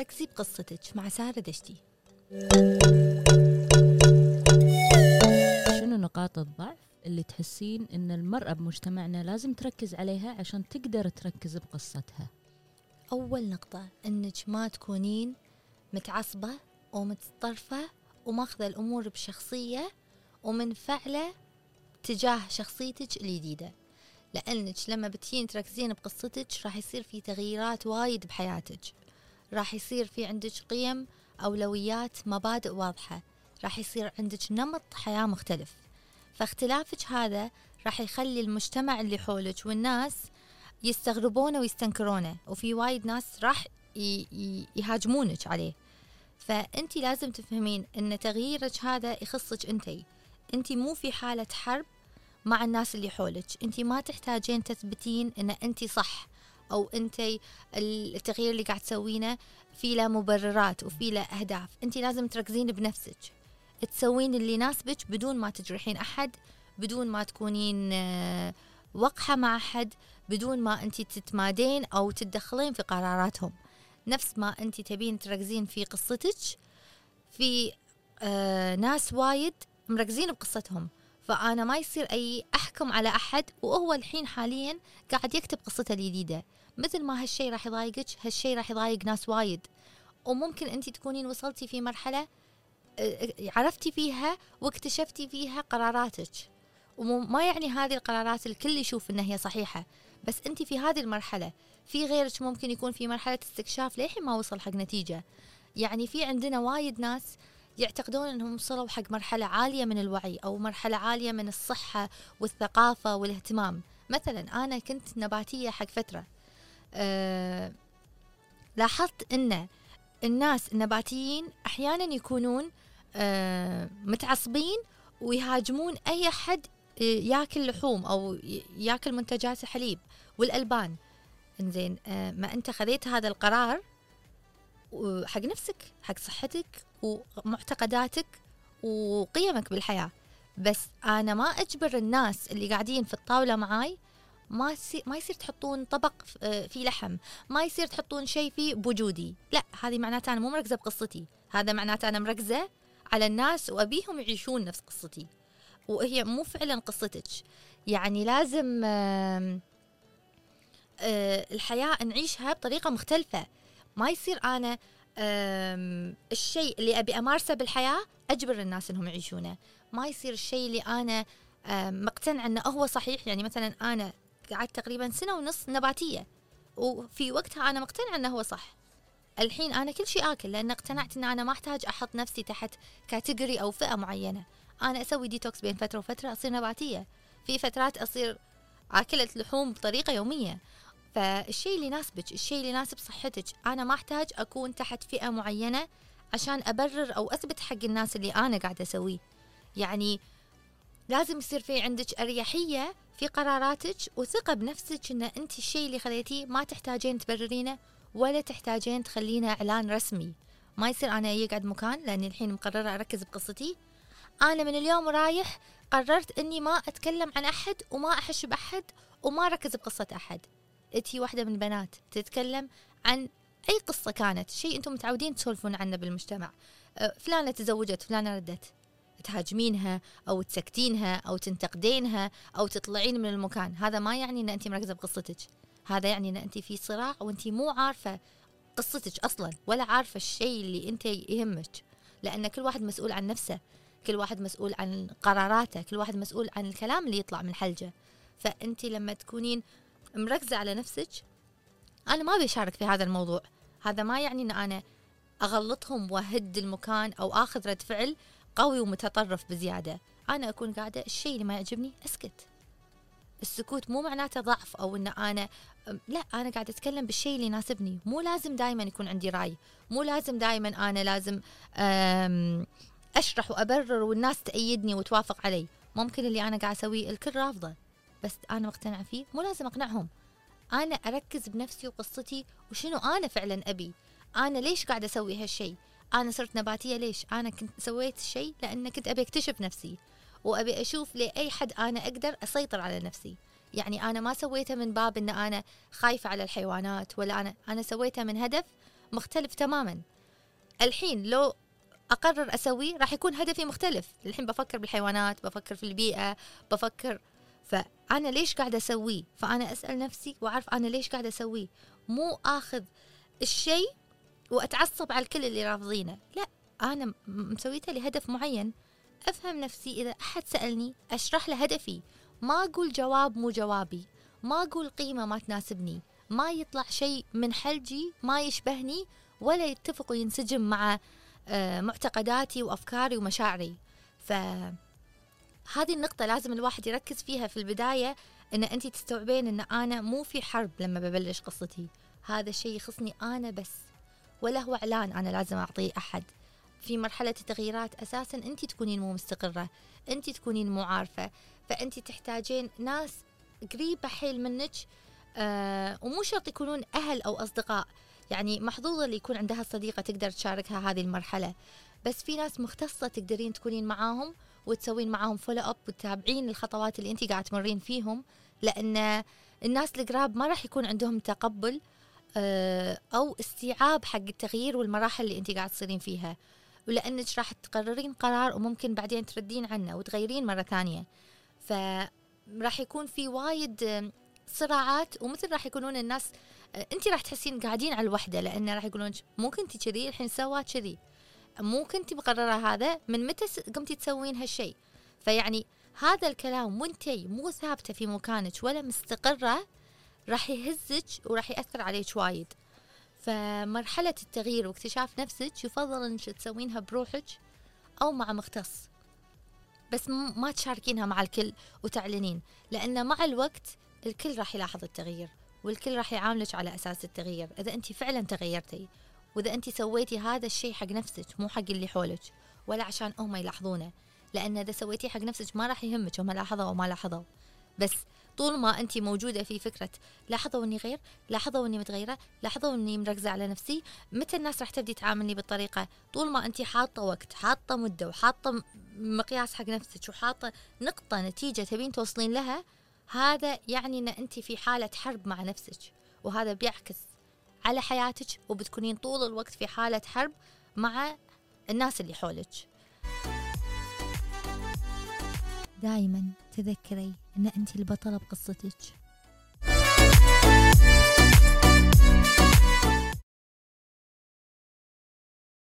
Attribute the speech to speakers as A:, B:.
A: ركزي بقصتك مع سارة دشتي.
B: شنو نقاط الضعف اللي تحسين إن المرأة بمجتمعنا لازم تركز عليها عشان تقدر تركز بقصتها؟
A: أول نقطة إنك ما تكونين متعصبة ومتطرفة وماخذة الأمور بشخصية ومنفعلة تجاه شخصيتك الجديدة. لأنك لما بتجين تركزين بقصتك راح يصير في تغييرات وايد بحياتك. راح يصير في عندك قيم أولويات مبادئ واضحة. راح يصير عندك نمط حياة مختلف. فاختلافك هذا راح يخلي المجتمع اللي حولك والناس يستغربونه ويستنكرونه وفي وايد ناس راح يهاجمونك عليه. فأنت لازم تفهمين أن تغييرك هذا يخصك أنتي أنت مو في حالة حرب مع الناس اللي حولك. أنت ما تحتاجين تثبتين أن أنت صح. أو أنت التغيير اللي قاعد تسوينه في له مبررات وفي له أهداف. أنت لازم تركزين بنفسك. تسوين اللي يناسبك بدون ما تجرحين أحد بدون ما تكونين آه، وقحة مع أحد بدون ما أنت تتمادين أو تتدخلين في قراراتهم. نفس ما أنت تبين تركزين في قصتك في آه ناس وايد مركزين بقصتهم. فأنا ما يصير أي أحكم على أحد وهو الحين حاليا قاعد يكتب قصته الجديدة. مثل ما هالشي راح يضايقك هالشي راح يضايق ناس وايد. وممكن أنت تكونين وصلتي في مرحلة آه، عرفتي فيها واكتشفتي فيها قراراتك. وما يعني هذه القرارات الكل يشوف إنها هي صحيحة. بس أنت في هذه المرحلة في غيرك ممكن يكون في مرحلة استكشاف للحين ما وصل حق نتيجة. يعني في عندنا وايد ناس يعتقدون إنهم وصلوا حق مرحلة عالية من الوعي أو مرحلة عالية من الصحة والثقافة والاهتمام. مثلا أنا كنت نباتية حق فترة. أه لاحظت إن الناس النباتيين أحيانا يكونون أه متعصبين ويهاجمون أي حد ياكل لحوم أو ياكل منتجات الحليب والألبان. إنزين آه، ما أنت خذيت هذا القرار حق نفسك حق صحتك ومعتقداتك وقيمك بالحياة. بس أنا ما أجبر الناس اللي قاعدين في الطاولة معاي ما ما يصير تحطون طبق آه، فيه لحم. ما يصير تحطون شيء فيه بوجودي. لا هذه معناته أنا مو مركزة بقصتي. هذا معناته أنا مركزة على الناس وأبيهم يعيشون نفس قصتي. وهي مو فعلا قصتك. يعني لازم آه، الحياة نعيشها بطريقة مختلفة. ما يصير آم، الشيء اللي أبي أمارسه بالحياة أجبر الناس أنهم يعيشونه. ما يصير الشيء اللي أنا آم، مقتنعة أنه هو صحيح. يعني مثلا أنا قعدت تقريبا سنة ونص نباتية وفي وقتها أنا مقتنعة أنه هو صح. الحين أنا كل شيء آكل لأن اقتنعت أن أنا ما أحتاج أحط نفسي تحت category أو فئة معينة. أنا أسوي ديتوكس بين فترة وفترة أصير نباتية. في فترات أصير اكله لحوم بطريقة يومية. فالشيء اللي يناسبك الشيء اللي يناسب صحتك أنا ما أحتاج أكون تحت فئة معينة عشان أبرر أو أثبت حق الناس اللي أنا قاعدة أسويه. يعني لازم يصير في عندك أريحية في قراراتك وثقة بنفسك إن أنت الشيء اللي خذيتيه ما تحتاجين تبررينه ولا تحتاجين تخلينه إعلان رسمي. ما يصير أنا يقعد مكان لأني الحين مقررة أركز بقصتي. أنا من اليوم رايح قررت إني ما أتكلم عن أحد وما أحش بأحد وما أركز بقصة أحد. انتي واحدة من البنات تتكلم عن أي قصة كانت شيء أنتم متعودين تسولفون عنه بالمجتمع. أه، فلانة تزوجت فلانة ردت. تهاجمينها أو تسكتينها أو تنتقدينها أو تطلعين من المكان. هذا ما يعني إن انت مركزة بقصتك. هذا يعني إن انت في صراع وانت مو عارفة قصتك أصلا ولا عارفة الشيء اللي أنت يهمك. لأن كل واحد مسؤول عن نفسه كل واحد مسؤول عن قراراته كل واحد مسؤول عن الكلام اللي يطلع من حلجة. فانت لما تكونين مركزة على نفسك. أنا ما أبي أشارك في هذا الموضوع. هذا ما يعني إن أنا أغلطهم وأهد المكان أو آخذ رد فعل قوي ومتطرف بزيادة. أنا أكون قاعدة الشيء اللي ما يعجبني أسكت. السكوت مو معناته ضعف أو إن أنا لا أنا قاعدة أتكلم بالشيء اللي يناسبني. مو لازم دائما يكون عندي رأي. مو لازم دائما أنا لازم أشرح وأبرر والناس تأيدني وتوافق علي. ممكن اللي أنا قاعد أسويه الكل رافضه. بس أنا مقتنعة فيه مو لازم أقنعهم. أنا أركز بنفسي وقصتي وشنو أنا فعلا أبي. أنا ليش قاعدة أسوي هالشيء أنا صرت نباتية ليش؟ أنا كنت سويت الشيء لأن كنت أبي أكتشف نفسي. وأبي أشوف لأي حد أنا أقدر أسيطر على نفسي. يعني أنا ما سويته من باب إن أنا خايفة على الحيوانات ولا أنا أنا سويته من هدف مختلف تماما. الحين لو أقرر أسويه راح يكون هدفي مختلف. الحين بفكر بالحيوانات بفكر في البيئة بفكر فأنا ليش قاعدة أسويه؟ فأنا أسأل نفسي وأعرف أنا ليش قاعدة أسويه. مو آخذ الشيء وأتعصب على الكل اللي رافضينه. لا أنا مسويته لهدف معين. أفهم نفسي إذا أحد سألني أشرح له هدفي. ما أقول جواب مو جوابي. ما أقول قيمة ما تناسبني. ما يطلع شيء من حلجي ما يشبهني ولا يتفق وينسجم مع آه، معتقداتي وأفكاري ومشاعري. ف هذه النقطة لازم الواحد يركز فيها في البداية إن انت تستوعبين إن أنا مو في حرب لما ببلش قصتي. هذا الشيء يخصني أنا بس ولا هو إعلان أنا لازم أعطيه أحد. في مرحلة التغييرات أساسا انت تكونين مو مستقرة انت تكونين مو عارفة. فانت تحتاجين ناس قريبة حيل منك آه ومو شرط يكونون أهل أو أصدقاء. يعني محظوظة اللي يكون عندها صديقة تقدر تشاركها هذه المرحلة. بس في ناس مختصة تقدرين تكونين معاهم وتسوين معاهم follow up وتتابعين الخطوات اللي انت قاعد تمرين فيهم لأن الناس القراب ما راح يكون عندهم تقبل آه، أو استيعاب حق التغيير والمراحل اللي انت قاعد تصيرين فيها. ولأنك راح تقررين قرار وممكن بعدين تردين عنه وتغيرين مرة ثانية. فراح يكون في وايد صراعات ومثل راح يكونون الناس آه، انت راح تحسين قاعدين على الوحدة لأن راح يقولون مو كنتي كذي الحين سوات كذي. مو كنتي مقرره هذا من متى قمتي تسوين هالشيء. فيعني هذا الكلام وانتي مو ثابتة في مكانك ولا مستقرة راح يهزك وراح يأثر عليك وايد. فمرحلة التغيير واكتشاف نفسك يفضل إنك تسوينها بروحك أو مع مختص. بس ما تشاركينها مع الكل وتعلنين لأن مع الوقت الكل راح يلاحظ التغيير والكل راح يعاملك على أساس التغيير. إذا انت فعلا تغيرتي وإذا أنت سويتي هذا الشيء حق نفسك مو حق اللي حولك ولا عشان هم يلاحظونه لأن إذا سويتيه حق نفسك ما راح يهمك هم لاحظوا أو ما لاحظوا. بس طول ما أنت موجودة في فكرة لاحظوا إني غير لاحظوا إني متغيرة لاحظوا إني مركزة على نفسي متى الناس راح تبدي تعاملني بالطريقة؟ طول ما أنت حاطة وقت حاطة مدة وحاطة مقياس حق نفسك وحاطة نقطة نتيجة تبين توصلين لها هذا يعني إن أنت في حالة حرب مع نفسك وهذا بيعكس على حياتك وبتكونين طول الوقت في حالة حرب مع الناس اللي حولك. دائما تذكري إن انت البطلة بقصتك.